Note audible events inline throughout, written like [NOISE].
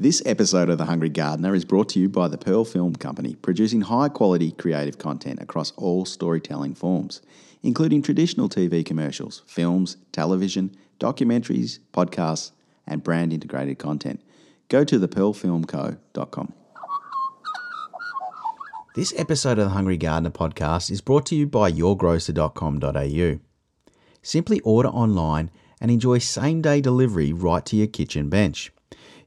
This episode of The Hungry Gardener is brought to you by the Pearl Film Company, producing high quality creative content across all storytelling forms, including traditional TV commercials, films, television, documentaries, podcasts, and brand integrated content. Go to thepearlfilmco.com. This episode of the Hungry Gardener podcast is brought to you by yourgrocer.com.au. Simply order online and enjoy same day delivery right to your kitchen bench.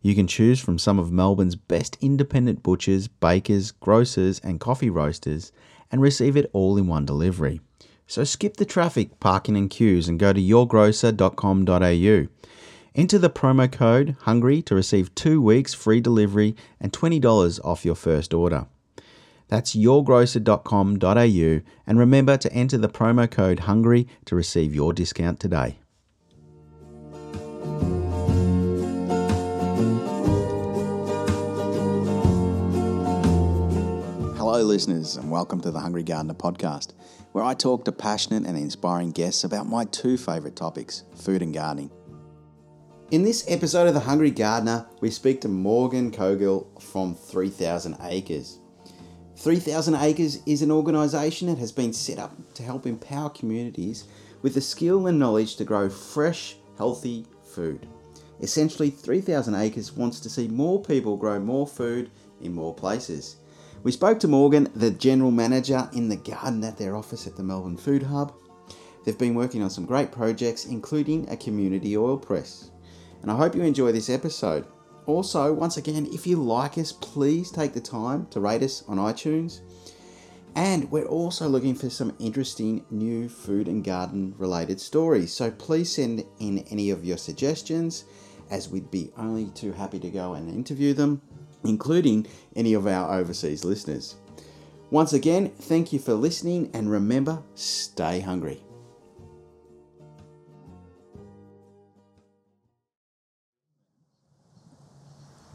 You can choose from some of Melbourne's best independent butchers, bakers, grocers, and coffee roasters and receive it all in one delivery. So skip the traffic, parking, and queues and go to yourgrocer.com.au. Enter the promo code HUNGRY to receive two weeks free delivery and $20 off your first order. That's yourgrocer.com.au and remember to enter the promo code HUNGRY to receive your discount today. Hello, listeners, and welcome to the Hungry Gardener podcast, where I talk to passionate and inspiring guests about my two favourite topics food and gardening. In this episode of The Hungry Gardener, we speak to Morgan Koegel from 3000 Acres. 3000 Acres is an organisation that has been set up to help empower communities with the skill and knowledge to grow fresh, healthy food. Essentially, 3000 Acres wants to see more people grow more food in more places. We spoke to Morgan, the general manager in the garden at their office at the Melbourne Food Hub. They've been working on some great projects, including a community oil press. And I hope you enjoy this episode. Also, once again, if you like us, please take the time to rate us on iTunes. And we're also looking for some interesting new food and garden related stories. So please send in any of your suggestions, as we'd be only too happy to go and interview them including any of our overseas listeners. Once again, thank you for listening and remember, stay hungry.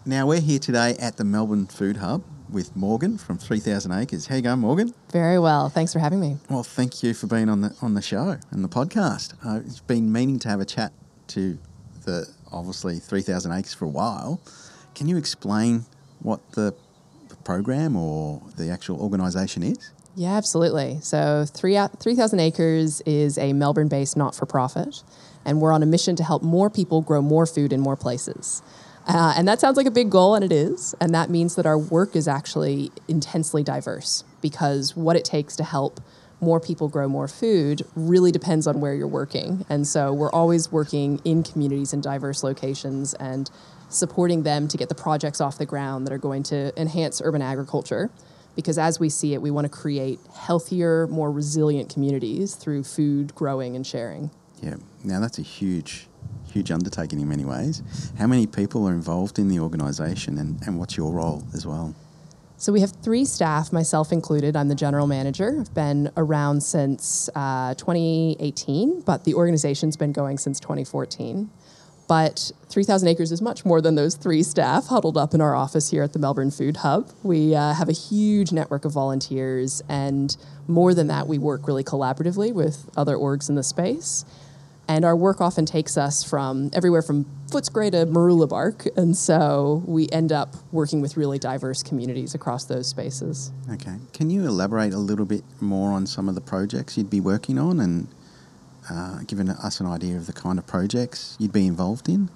Now, we're here today at the Melbourne Food Hub with Morgan from 3000 Acres. How you going, Morgan? Very well. Thanks for having me. Well, thank you for being on the on the show and the podcast. Uh, it's been meaning to have a chat to the obviously 3000 Acres for a while. Can you explain what the program or the actual organisation is? Yeah, absolutely. So, 3000 Acres is a Melbourne based not for profit, and we're on a mission to help more people grow more food in more places. Uh, and that sounds like a big goal, and it is. And that means that our work is actually intensely diverse because what it takes to help more people grow more food really depends on where you're working. And so we're always working in communities in diverse locations and supporting them to get the projects off the ground that are going to enhance urban agriculture. Because as we see it, we want to create healthier, more resilient communities through food growing and sharing. Yeah, now that's a huge, huge undertaking in many ways. How many people are involved in the organisation and, and what's your role as well? So we have three staff, myself included. I'm the general manager. I've been around since uh, 2018, but the organization's been going since 2014. But 3,000 Acres is much more than those three staff huddled up in our office here at the Melbourne Food Hub. We uh, have a huge network of volunteers, and more than that, we work really collaboratively with other orgs in the space. And our work often takes us from everywhere from Footscray to Mooroolbark, and so we end up working with really diverse communities across those spaces. Okay. Can you elaborate a little bit more on some of the projects you'd be working on and uh, given us an idea of the kind of projects you'd be involved in?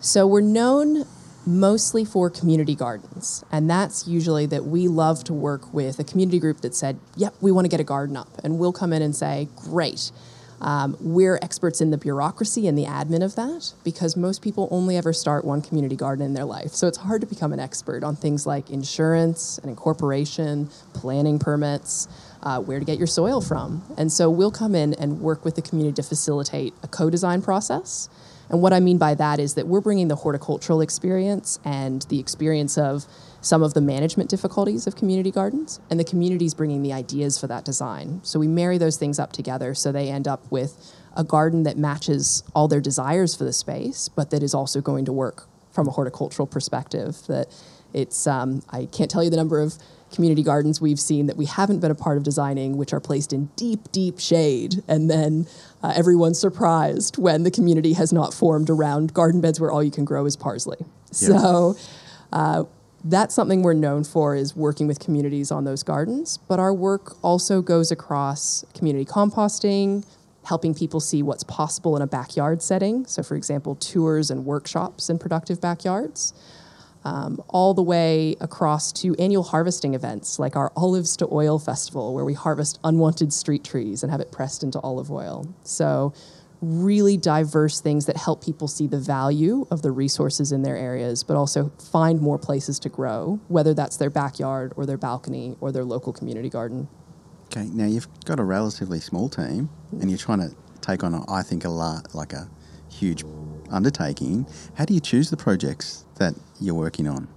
So we're known mostly for community gardens, and that's usually that we love to work with a community group that said, "Yep, we want to get a garden up," and we'll come in and say, "Great." Um, we're experts in the bureaucracy and the admin of that because most people only ever start one community garden in their life. So it's hard to become an expert on things like insurance and incorporation, planning permits uh, where to get your soil from. And so we'll come in and work with the community to facilitate a co design process. And what I mean by that is that we're bringing the horticultural experience and the experience of some of the management difficulties of community gardens, and the community's bringing the ideas for that design. So we marry those things up together so they end up with a garden that matches all their desires for the space, but that is also going to work from a horticultural perspective. That it's, um, I can't tell you the number of community gardens we've seen that we haven't been a part of designing, which are placed in deep, deep shade. And then uh, everyone's surprised when the community has not formed around garden beds where all you can grow is parsley. So uh, that's something we're known for is working with communities on those gardens. But our work also goes across community composting, helping people see what's possible in a backyard setting. So, for example, tours and workshops in productive backyards. Um, all the way across to annual harvesting events like our Olives to Oil Festival, where we harvest unwanted street trees and have it pressed into olive oil. So, really diverse things that help people see the value of the resources in their areas, but also find more places to grow, whether that's their backyard or their balcony or their local community garden. Okay, now you've got a relatively small team, and you're trying to take on, I think, a lot like a huge undertaking. How do you choose the projects that you're working on?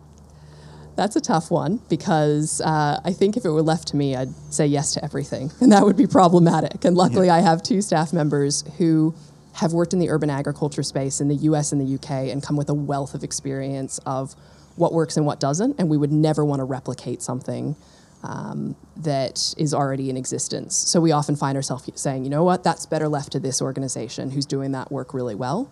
That's a tough one because uh, I think if it were left to me, I'd say yes to everything, [LAUGHS] and that would be problematic. And luckily, yeah. I have two staff members who have worked in the urban agriculture space in the US and the UK and come with a wealth of experience of what works and what doesn't. And we would never want to replicate something um, that is already in existence. So we often find ourselves saying, you know what, that's better left to this organization who's doing that work really well.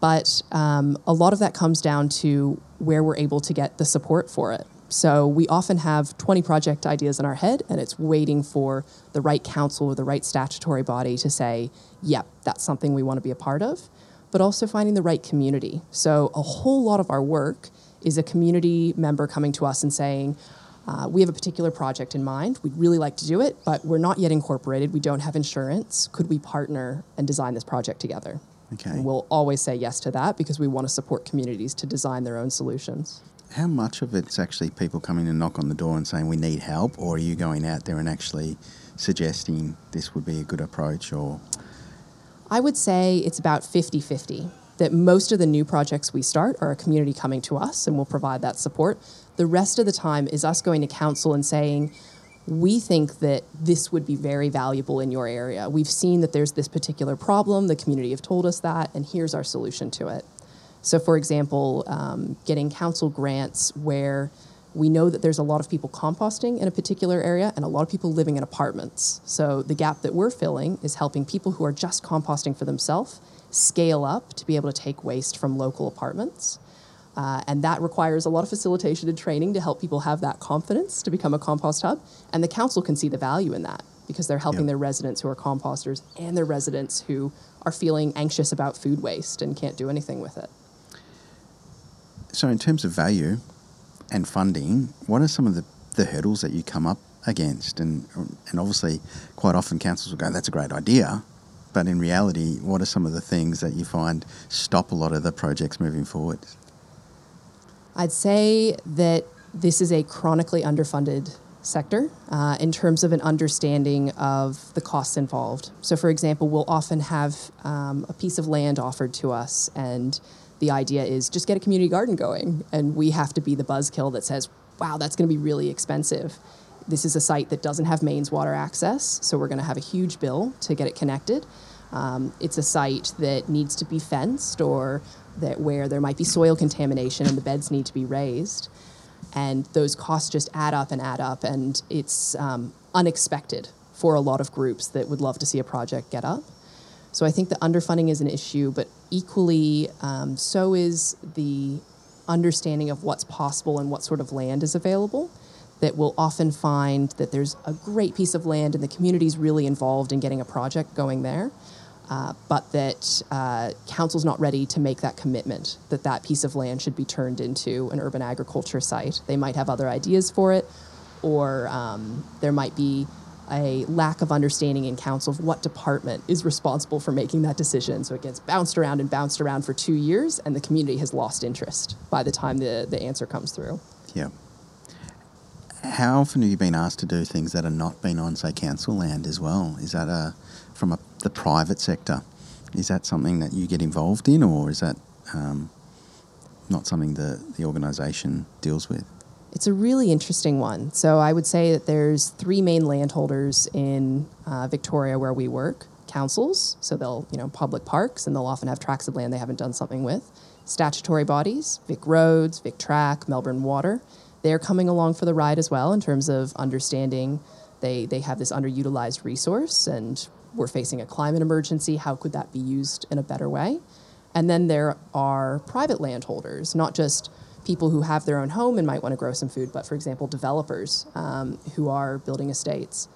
But um, a lot of that comes down to where we're able to get the support for it. So we often have 20 project ideas in our head, and it's waiting for the right council or the right statutory body to say, yep, that's something we want to be a part of, but also finding the right community. So a whole lot of our work is a community member coming to us and saying, uh, we have a particular project in mind. We'd really like to do it, but we're not yet incorporated. We don't have insurance. Could we partner and design this project together? Okay. And we'll always say yes to that because we want to support communities to design their own solutions. How much of it's actually people coming and knock on the door and saying we need help, or are you going out there and actually suggesting this would be a good approach? Or I would say it's about 50 50 that most of the new projects we start are a community coming to us and we'll provide that support. The rest of the time is us going to council and saying, we think that this would be very valuable in your area. We've seen that there's this particular problem, the community have told us that, and here's our solution to it. So, for example, um, getting council grants where we know that there's a lot of people composting in a particular area and a lot of people living in apartments. So, the gap that we're filling is helping people who are just composting for themselves scale up to be able to take waste from local apartments. Uh, and that requires a lot of facilitation and training to help people have that confidence to become a compost hub. And the council can see the value in that because they're helping their residents who are composters and their residents who are feeling anxious about food waste and can't do anything with it. So, in terms of value and funding, what are some of the, the hurdles that you come up against? And, and obviously, quite often councils will go, that's a great idea, but in reality, what are some of the things that you find stop a lot of the projects moving forward? I'd say that this is a chronically underfunded sector uh, in terms of an understanding of the costs involved. So, for example, we'll often have um, a piece of land offered to us, and the idea is just get a community garden going, and we have to be the buzzkill that says, wow, that's going to be really expensive. This is a site that doesn't have mains water access, so we're going to have a huge bill to get it connected. Um, it's a site that needs to be fenced or that where there might be soil contamination and the beds need to be raised. And those costs just add up and add up, and it's um, unexpected for a lot of groups that would love to see a project get up. So I think the underfunding is an issue, but equally um, so is the understanding of what's possible and what sort of land is available that we'll often find that there's a great piece of land and the community's really involved in getting a project going there. Uh, but that uh, council's not ready to make that commitment that that piece of land should be turned into an urban agriculture site. They might have other ideas for it, or um, there might be a lack of understanding in council of what department is responsible for making that decision. So it gets bounced around and bounced around for two years, and the community has lost interest by the time the, the answer comes through. Yeah. How often have you been asked to do things that are not been on, say, council land as well? Is that a from a, the private sector? Is that something that you get involved in, or is that um, not something that the organisation deals with? It's a really interesting one. So I would say that there's three main landholders in uh, Victoria where we work: councils, so they'll you know public parks, and they'll often have tracts of land they haven't done something with. Statutory bodies: VicRoads, Vic Track, Melbourne Water they're coming along for the ride as well in terms of understanding they, they have this underutilized resource and we're facing a climate emergency. How could that be used in a better way? And then there are private landholders, not just people who have their own home and might want to grow some food, but for example, developers um, who are building estates.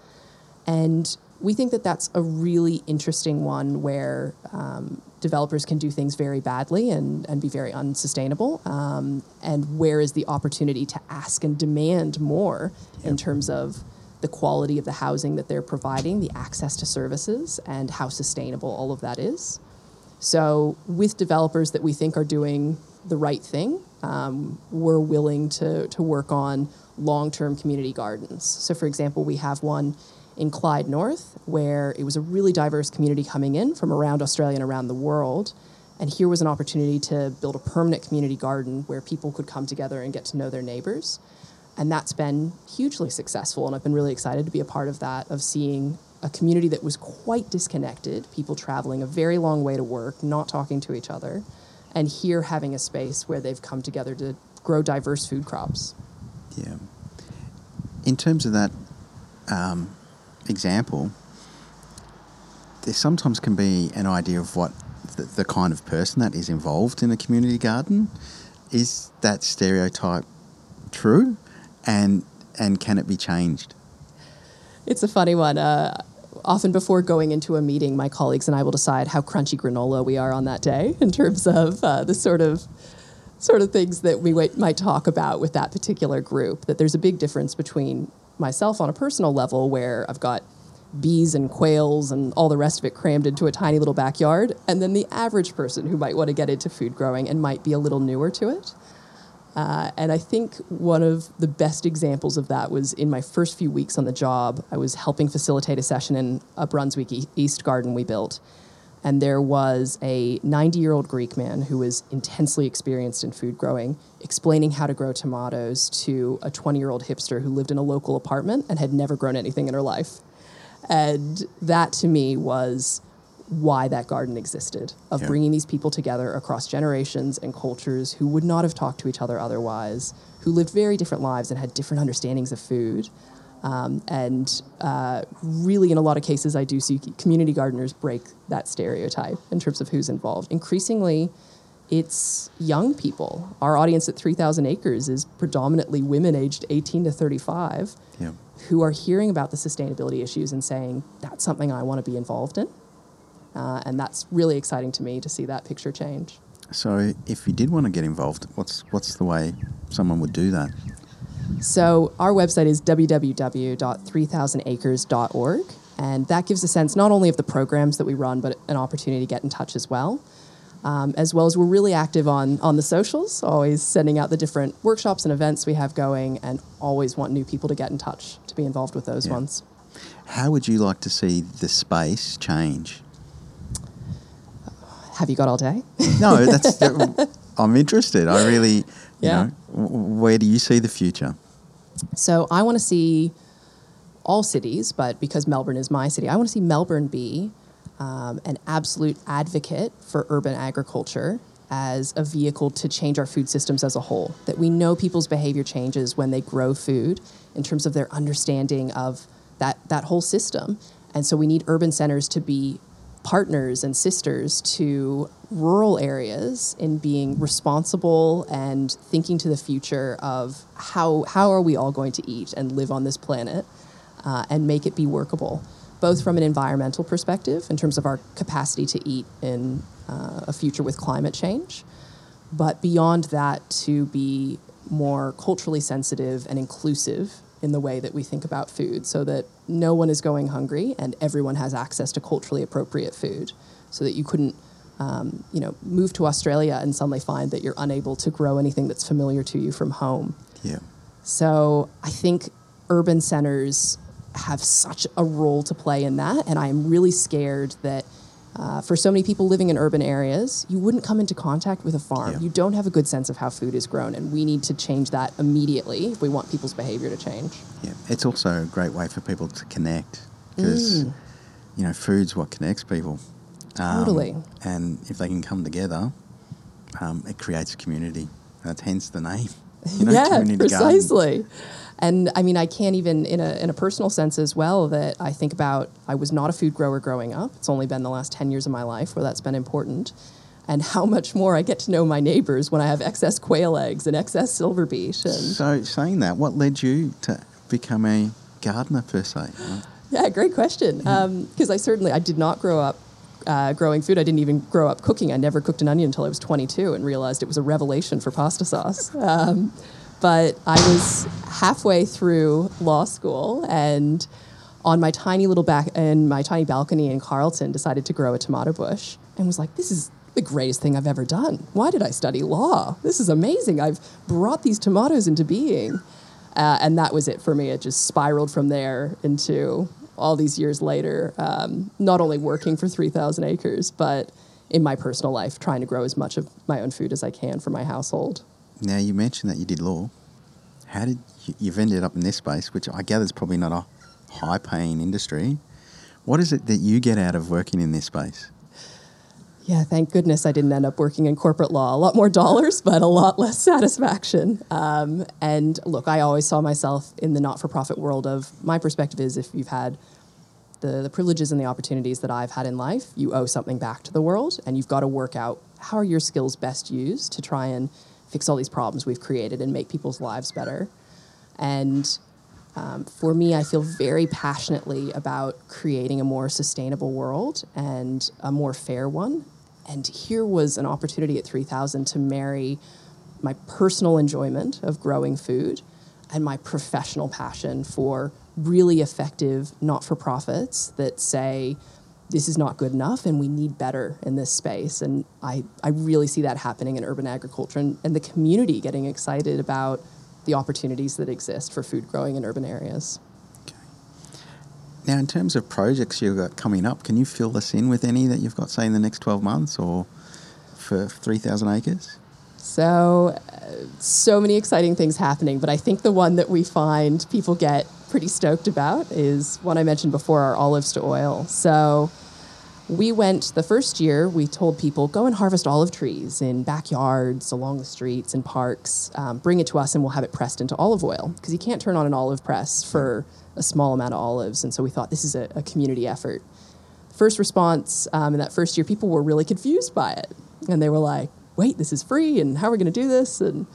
And we think that that's a really interesting one where um, developers can do things very badly and, and be very unsustainable. Um, and where is the opportunity to ask and demand more in terms of the quality of the housing that they're providing, the access to services, and how sustainable all of that is. So, with developers that we think are doing the right thing, um, we're willing to, to work on long term community gardens. So, for example, we have one in Clyde North where it was a really diverse community coming in from around Australia and around the world. And here was an opportunity to build a permanent community garden where people could come together and get to know their neighbors. And that's been hugely successful. And I've been really excited to be a part of that, of seeing a community that was quite disconnected, people traveling a very long way to work, not talking to each other, and here having a space where they've come together to grow diverse food crops. Yeah. In terms of that um, example, there sometimes can be an idea of what the, the kind of person that is involved in a community garden. Is that stereotype true? And and can it be changed? It's a funny one. Uh, often before going into a meeting, my colleagues and I will decide how crunchy granola we are on that day in terms of uh, the sort of sort of things that we might talk about with that particular group. That there's a big difference between myself on a personal level, where I've got bees and quails and all the rest of it crammed into a tiny little backyard, and then the average person who might want to get into food growing and might be a little newer to it. Uh, and I think one of the best examples of that was in my first few weeks on the job. I was helping facilitate a session in a Brunswick East garden we built. And there was a 90 year old Greek man who was intensely experienced in food growing, explaining how to grow tomatoes to a 20 year old hipster who lived in a local apartment and had never grown anything in her life. And that to me was why that garden existed of yeah. bringing these people together across generations and cultures who would not have talked to each other otherwise, who lived very different lives and had different understandings of food. Um, and uh, really, in a lot of cases, I do see community gardeners break that stereotype in terms of who's involved. Increasingly, it's young people. Our audience at 3,000 Acres is predominantly women aged 18 to 35 yeah. who are hearing about the sustainability issues and saying, that's something I want to be involved in. Uh, and that's really exciting to me to see that picture change. So, if you did want to get involved, what's what's the way someone would do that? So, our website is www.3000acres.org, and that gives a sense not only of the programs that we run, but an opportunity to get in touch as well. Um, as well as we're really active on on the socials, always sending out the different workshops and events we have going, and always want new people to get in touch to be involved with those yeah. ones. How would you like to see the space change? Have you got all day? no, that's. [LAUGHS] I'm interested. I really, yeah. You know, where do you see the future? So I want to see all cities, but because Melbourne is my city, I want to see Melbourne be um, an absolute advocate for urban agriculture as a vehicle to change our food systems as a whole. That we know people's behavior changes when they grow food in terms of their understanding of that, that whole system. And so we need urban centers to be partners and sisters to rural areas in being responsible and thinking to the future of how, how are we all going to eat and live on this planet uh, and make it be workable, both from an environmental perspective in terms of our capacity to eat in uh, a future with climate change, but beyond that to be more culturally sensitive and inclusive in the way that we think about food so that no one is going hungry and everyone has access to culturally appropriate food so that you couldn't um, you know move to australia and suddenly find that you're unable to grow anything that's familiar to you from home. Yeah. So i think urban centers have such a role to play in that and i'm really scared that uh, for so many people living in urban areas, you wouldn't come into contact with a farm. Yeah. You don't have a good sense of how food is grown, and we need to change that immediately if we want people's behavior to change. Yeah, it's also a great way for people to connect because, mm. you know, food's what connects people. Um, totally. And if they can come together, um, it creates community. That's hence the name. [LAUGHS] You know, yeah, precisely. Garden. And I mean, I can't even, in a, in a personal sense as well, that I think about I was not a food grower growing up. It's only been the last 10 years of my life where that's been important. and how much more I get to know my neighbors when I have excess quail eggs and excess silver beet. And So, saying that, what led you to become a gardener per se? yeah, great question. Because I certainly I did not grow up uh, growing food. I didn't even grow up cooking. I never cooked an onion until I was 22 and realized it was a revelation for pasta sauce. [LAUGHS] Um, but I was halfway through law school and on my tiny little back in my tiny balcony in Carlton decided to grow a tomato bush and was like, this is the greatest thing I've ever done. Why did I study law? This is amazing. I've brought these tomatoes into being. Uh, and that was it for me. It just spiraled from there into all these years later, um, not only working for 3,000 acres, but in my personal life, trying to grow as much of my own food as I can for my household. Now, you mentioned that you did law. How did you, you've ended up in this space, which I gather is probably not a high paying industry? What is it that you get out of working in this space? Yeah, thank goodness I didn't end up working in corporate law. A lot more dollars, but a lot less [LAUGHS] satisfaction. Um, and look, I always saw myself in the not for profit world of my perspective is if you've had the, the privileges and the opportunities that I've had in life, you owe something back to the world, and you've got to work out how are your skills best used to try and fix all these problems we've created and make people's lives better. And um, for me, I feel very passionately about creating a more sustainable world and a more fair one. And here was an opportunity at 3000 to marry my personal enjoyment of growing food and my professional passion for really effective not for profits that say, this is not good enough and we need better in this space. And I, I really see that happening in urban agriculture and, and the community getting excited about the opportunities that exist for food growing in urban areas. Okay. Now, in terms of projects you've got coming up, can you fill us in with any that you've got, say, in the next 12 months or for 3,000 acres? So, uh, so many exciting things happening, but I think the one that we find people get pretty stoked about is one I mentioned before our olives to oil. So, we went the first year, we told people go and harvest olive trees in backyards, along the streets, and parks. Um, bring it to us and we'll have it pressed into olive oil because you can't turn on an olive press for a small amount of olives. And so we thought this is a, a community effort. First response um, in that first year, people were really confused by it. And they were like, wait, this is free, and how are we going to do this? And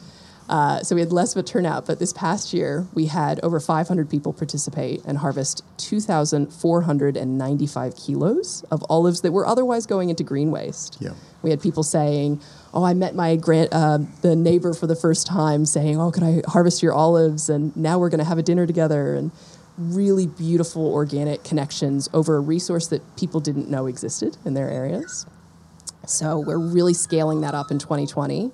uh, so we had less of a turnout. But this past year, we had over 500 people participate and harvest 2,495 kilos of olives that were otherwise going into green waste. Yeah. We had people saying, "Oh, I met my grand uh, the neighbor for the first time, saying, "Oh, can I harvest your olives?" And now we're going to have a dinner together. And really beautiful organic connections over a resource that people didn't know existed in their areas. So we're really scaling that up in 2020.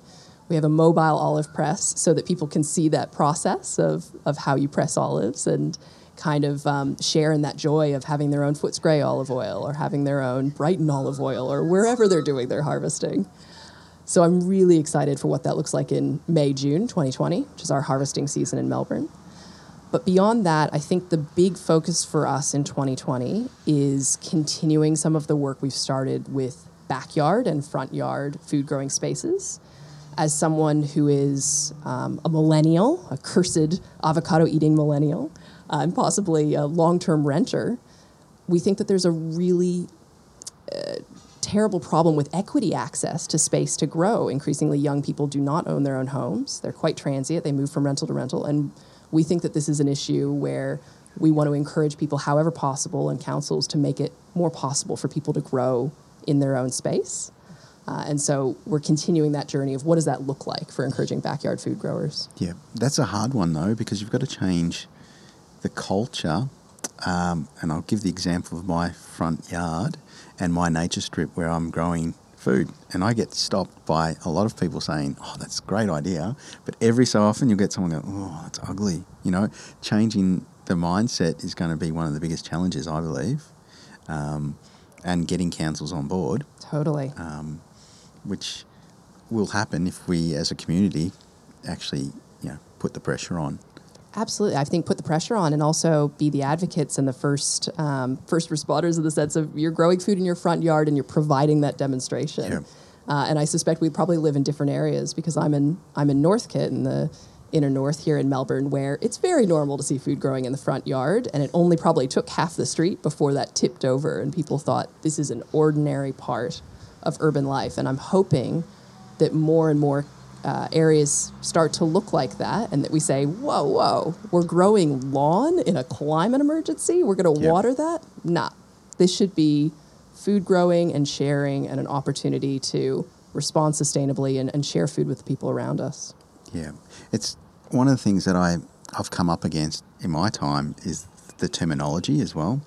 We have a mobile olive press so that people can see that process of, of how you press olives and kind of um, share in that joy of having their own Footscray olive oil or having their own Brighton olive oil or wherever they're doing their harvesting. So I'm really excited for what that looks like in May, June 2020, which is our harvesting season in Melbourne. But beyond that, I think the big focus for us in 2020 is continuing some of the work we've started with backyard and front yard food growing spaces. As someone who is um, a millennial, a cursed avocado eating millennial, uh, and possibly a long term renter, we think that there's a really uh, terrible problem with equity access to space to grow. Increasingly, young people do not own their own homes. They're quite transient. They move from rental to rental. And we think that this is an issue where we want to encourage people, however possible, and councils to make it more possible for people to grow in their own space. Uh, and so we're continuing that journey of what does that look like for encouraging backyard food growers. Yeah, that's a hard one though because you've got to change the culture. Um, and I'll give the example of my front yard and my nature strip where I'm growing food. And I get stopped by a lot of people saying, "Oh, that's a great idea," but every so often you'll get someone go, "Oh, that's ugly." You know, changing the mindset is going to be one of the biggest challenges, I believe, um, and getting councils on board Totally. um, which will happen if we as a community actually you know put the pressure on Absolutely, I think put the pressure on, and also be the advocates and the first um, first responders in the sense of you're growing food in your front yard and you're providing that demonstration. Yeah. Uh, and I suspect we probably live in different areas because I'm in I'm in Northcote in the inner north here in Melbourne, where it's very normal to see food growing in the front yard, and it only probably took half the street before that tipped over, and people thought this is an ordinary part of urban life. And I'm hoping that more and more uh, areas start to look like that and that we say, whoa, whoa, we're growing lawn in a climate emergency. We're going to Yep. water that? Nah. This should be food growing and sharing and an opportunity to respond sustainably and, and share food with the people around us. Yeah, it's one of the things that I I've come up against in my time is the terminology as well,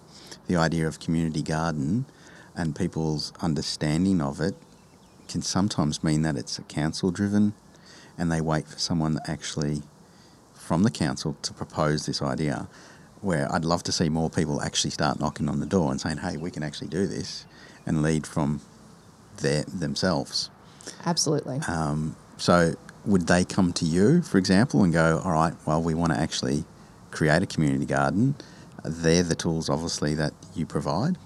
the idea of community garden, and people's understanding of it can sometimes mean that it's a council driven, and they wait for someone actually from the council to propose this idea. Where I'd love to see more people actually start knocking on the door and saying, "Hey, we can actually do this," and lead from their themselves. Absolutely. Um, so would they come to you, for example, and go, all right, well, we want to actually create a community garden. They're the tools, obviously, that you provide.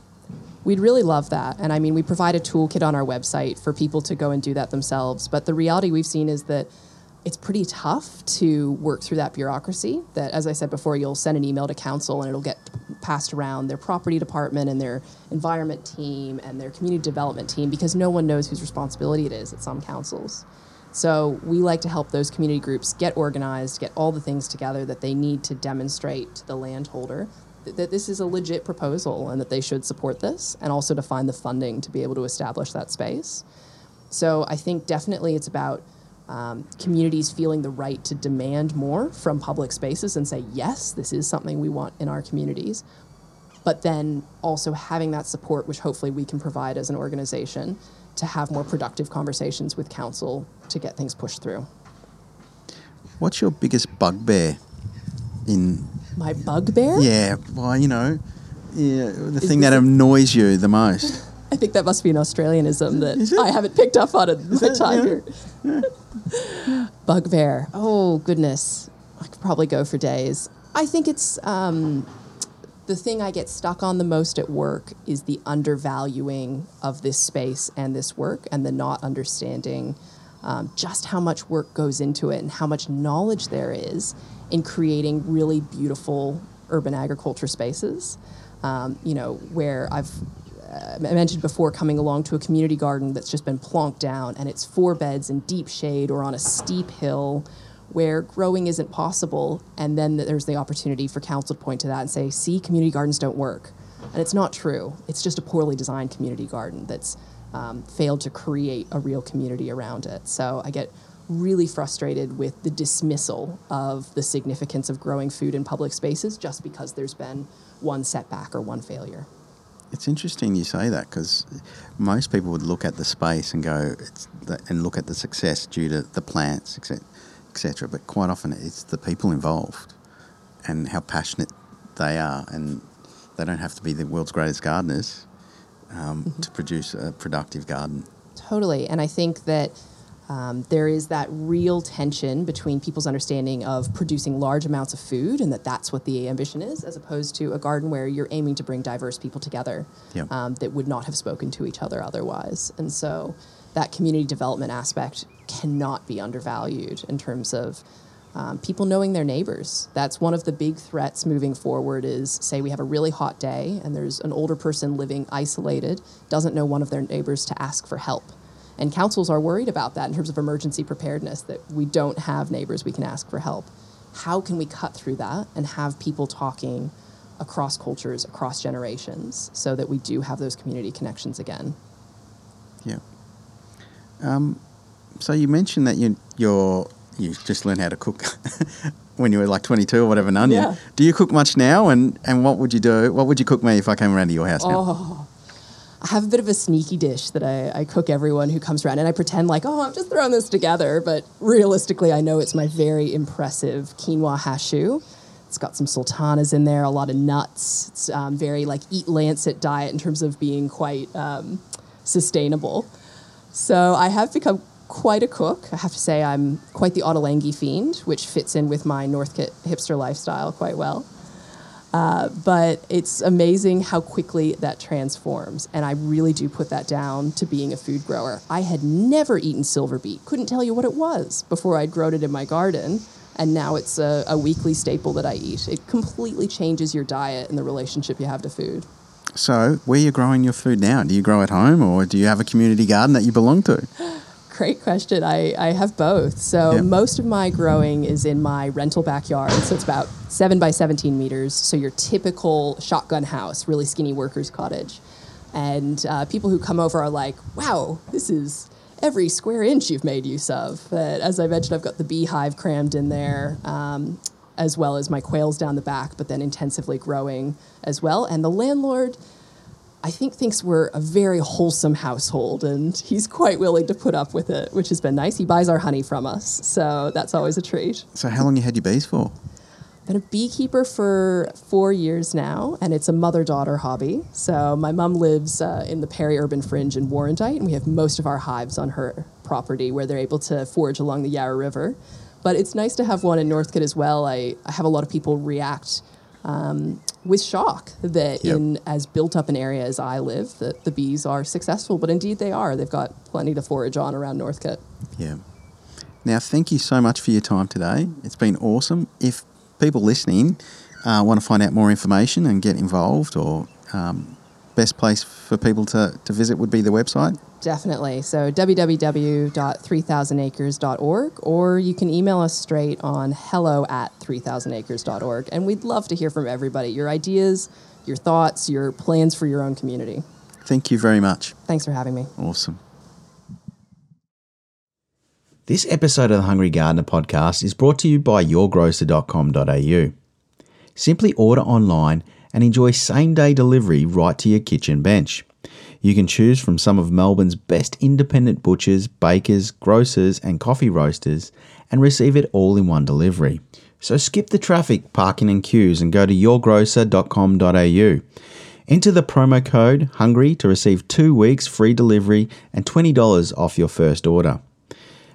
We'd really love that. And I mean, we provide a toolkit on our website for people to go and do that themselves. But the reality we've seen is that it's pretty tough to work through that bureaucracy. That, as I said before, you'll send an email to council and it'll get passed around their property department and their environment team and their community development team because no one knows whose responsibility it is at some councils. So we like to help those community groups get organized, get all the things together that they need to demonstrate to the landholder that this is a legit proposal and that they should support this, and also to find the funding to be able to establish that space. So I think definitely it's about um, communities feeling the right to demand more from public spaces and say, yes, this is something we want in our communities. But then also having that support, which hopefully we can provide as an organization, to have more productive conversations with council to get things pushed through. What's your biggest bugbear in, My bugbear? yeah, well, you know, yeah, the thing that annoys you the most? I think that must be an Australianism that? I haven't picked up on in my it? time Yeah. here. Bugbear. Oh, goodness. I could probably go for days. I think it's um, the thing I get stuck on the most at work is the undervaluing of this space and this work and the not understanding um, just how much work goes into it and how much knowledge there is in creating really beautiful urban agriculture spaces. Um, you know, where I've uh, I mentioned before coming along to a community garden that's just been plonked down and it's four beds in deep shade or on a steep hill where growing isn't possible. And then there's the opportunity for council to point to that and say see community gardens don't work. And it's not true. It's just a poorly designed community garden that's um, failed to create a real community around it. So i get really frustrated with the dismissal of the significance of growing food in public spaces just because there's been one setback or one failure It's interesting you say that because most people would look at the space and go, it's the, and look at the success due to the plants, etc. etc. But quite often it's the people involved and how passionate they are, and they don't have to be the world's greatest gardeners um, to produce a productive garden. Totally. And I think that um, there is that real tension between people's understanding of producing large amounts of food and that that's what the ambition is, as opposed to a garden where you're aiming to bring diverse people together Yeah. um, that would not have spoken to each other otherwise. And so that community development aspect cannot be undervalued in terms of um, people knowing their neighbors. That's one of the big threats moving forward is say we have a really hot day and there's an older person living isolated, doesn't know one of their neighbors to ask for help. And councils are worried about that in terms of emergency preparedness, that we don't have neighbors we can ask for help. How can we cut through that and have people talking across cultures, across generations, so that we do have those community connections again? Yeah. Um, so you mentioned that you you're you just learned how to cook [LAUGHS] when you were like 22 or whatever, none. you- Yeah. Do you cook much now? And and what would you do? What would you cook me if I came around to your house now? Oh, I have a bit of a sneaky dish that I, I cook everyone who comes around, and I pretend like, oh, I'm just throwing this together. But realistically, I know it's my very impressive quinoa hashu. It's got some sultanas in there, a lot of nuts. It's um, very like EAT-Lancet diet in terms of being quite um, sustainable. So I have become quite a cook. I have to say I'm quite the Ottolenghi fiend, which fits in with my Northcote hipster lifestyle quite well Uh, but it's amazing how quickly that transforms. And I really do put that down to being a food grower. I had never eaten silver beet, couldn't tell you what it was before I'd grown it in my garden. And now it's a, a weekly staple that I eat. It completely changes your diet and the relationship you have to food. So, where are you growing your food now? Do you grow at home or do you have a community garden that you belong to? [GASPS] [LAUGHS] Great question. I, I have both. So Yep. most of my growing is in my rental backyard. So it's about seven by 17 meters. So your typical shotgun house, really skinny worker's cottage. And uh, people who come over are like, wow, this is every square inch you've made use of. But as I mentioned, I've got the beehive crammed in there, um, as well as my quails down the back, but then intensively growing as well. And the landlord, I think thinks we're a very wholesome household, and he's quite willing to put up with it, which has been nice. He buys our honey from us, so that's always a treat. So, how long you had your bees for? Been a beekeeper for four years now, and it's a mother-daughter hobby. So my mom lives uh, in the peri-urban fringe in Warrandyte, and we have most of our hives on her property, where they're able to forage along the Yarra River. But it's nice to have one in Northcote as well. I, I have a lot of people react um, with shock that Yep. in as built up an area as I live, that the bees are successful. But indeed, they are. They've got plenty to forage on around Northcote. Yeah. Now, thank you so much for your time today. It's been awesome. If people listening uh, want to find out more information and get involved, or um, best place for people to, to visit would be the website. Definitely. So www.3000acres.org, or you can email us straight on hello at 3000acres.org. And we'd love to hear from everybody your ideas, your thoughts, your plans for your own community. Thank you very much. Thanks for having me. Awesome. This episode of the Hungry Gardener podcast is brought to you by yourgrocer.com.au. Simply order online and enjoy same day delivery right to your kitchen bench. You can choose from some of Melbourne's best independent butchers, bakers, grocers, and coffee roasters and receive it all in one delivery. So skip the traffic, parking, and queues and go to yourgrocer.com.au. Enter the promo code HUNGRY to receive two weeks free delivery and $20 off your first order.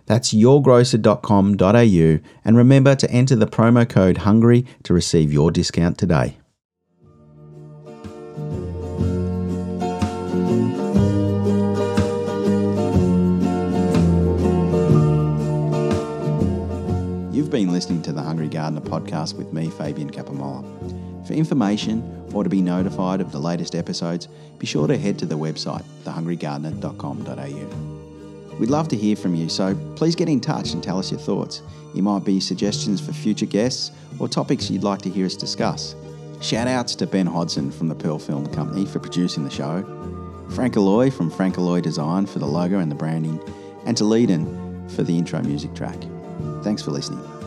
That's yourgrocer.com.au and remember to enter the promo code HUNGRY to receive your discount today. Been listening to the Hungry Gardener podcast with me, Fabian Capomolla. For information or to be notified of the latest episodes, be sure to head to the website, thehungrygardener.com.au. We'd love to hear from you, so please get in touch and tell us your thoughts. It might be suggestions for future guests or topics you'd like to hear us discuss. Shout outs to Ben Hodson from the Pearl Film Company for producing the show, Frank Aloy from Frank Aloy Design for the logo and the branding, and to Leiden for the intro music track. Thanks for listening.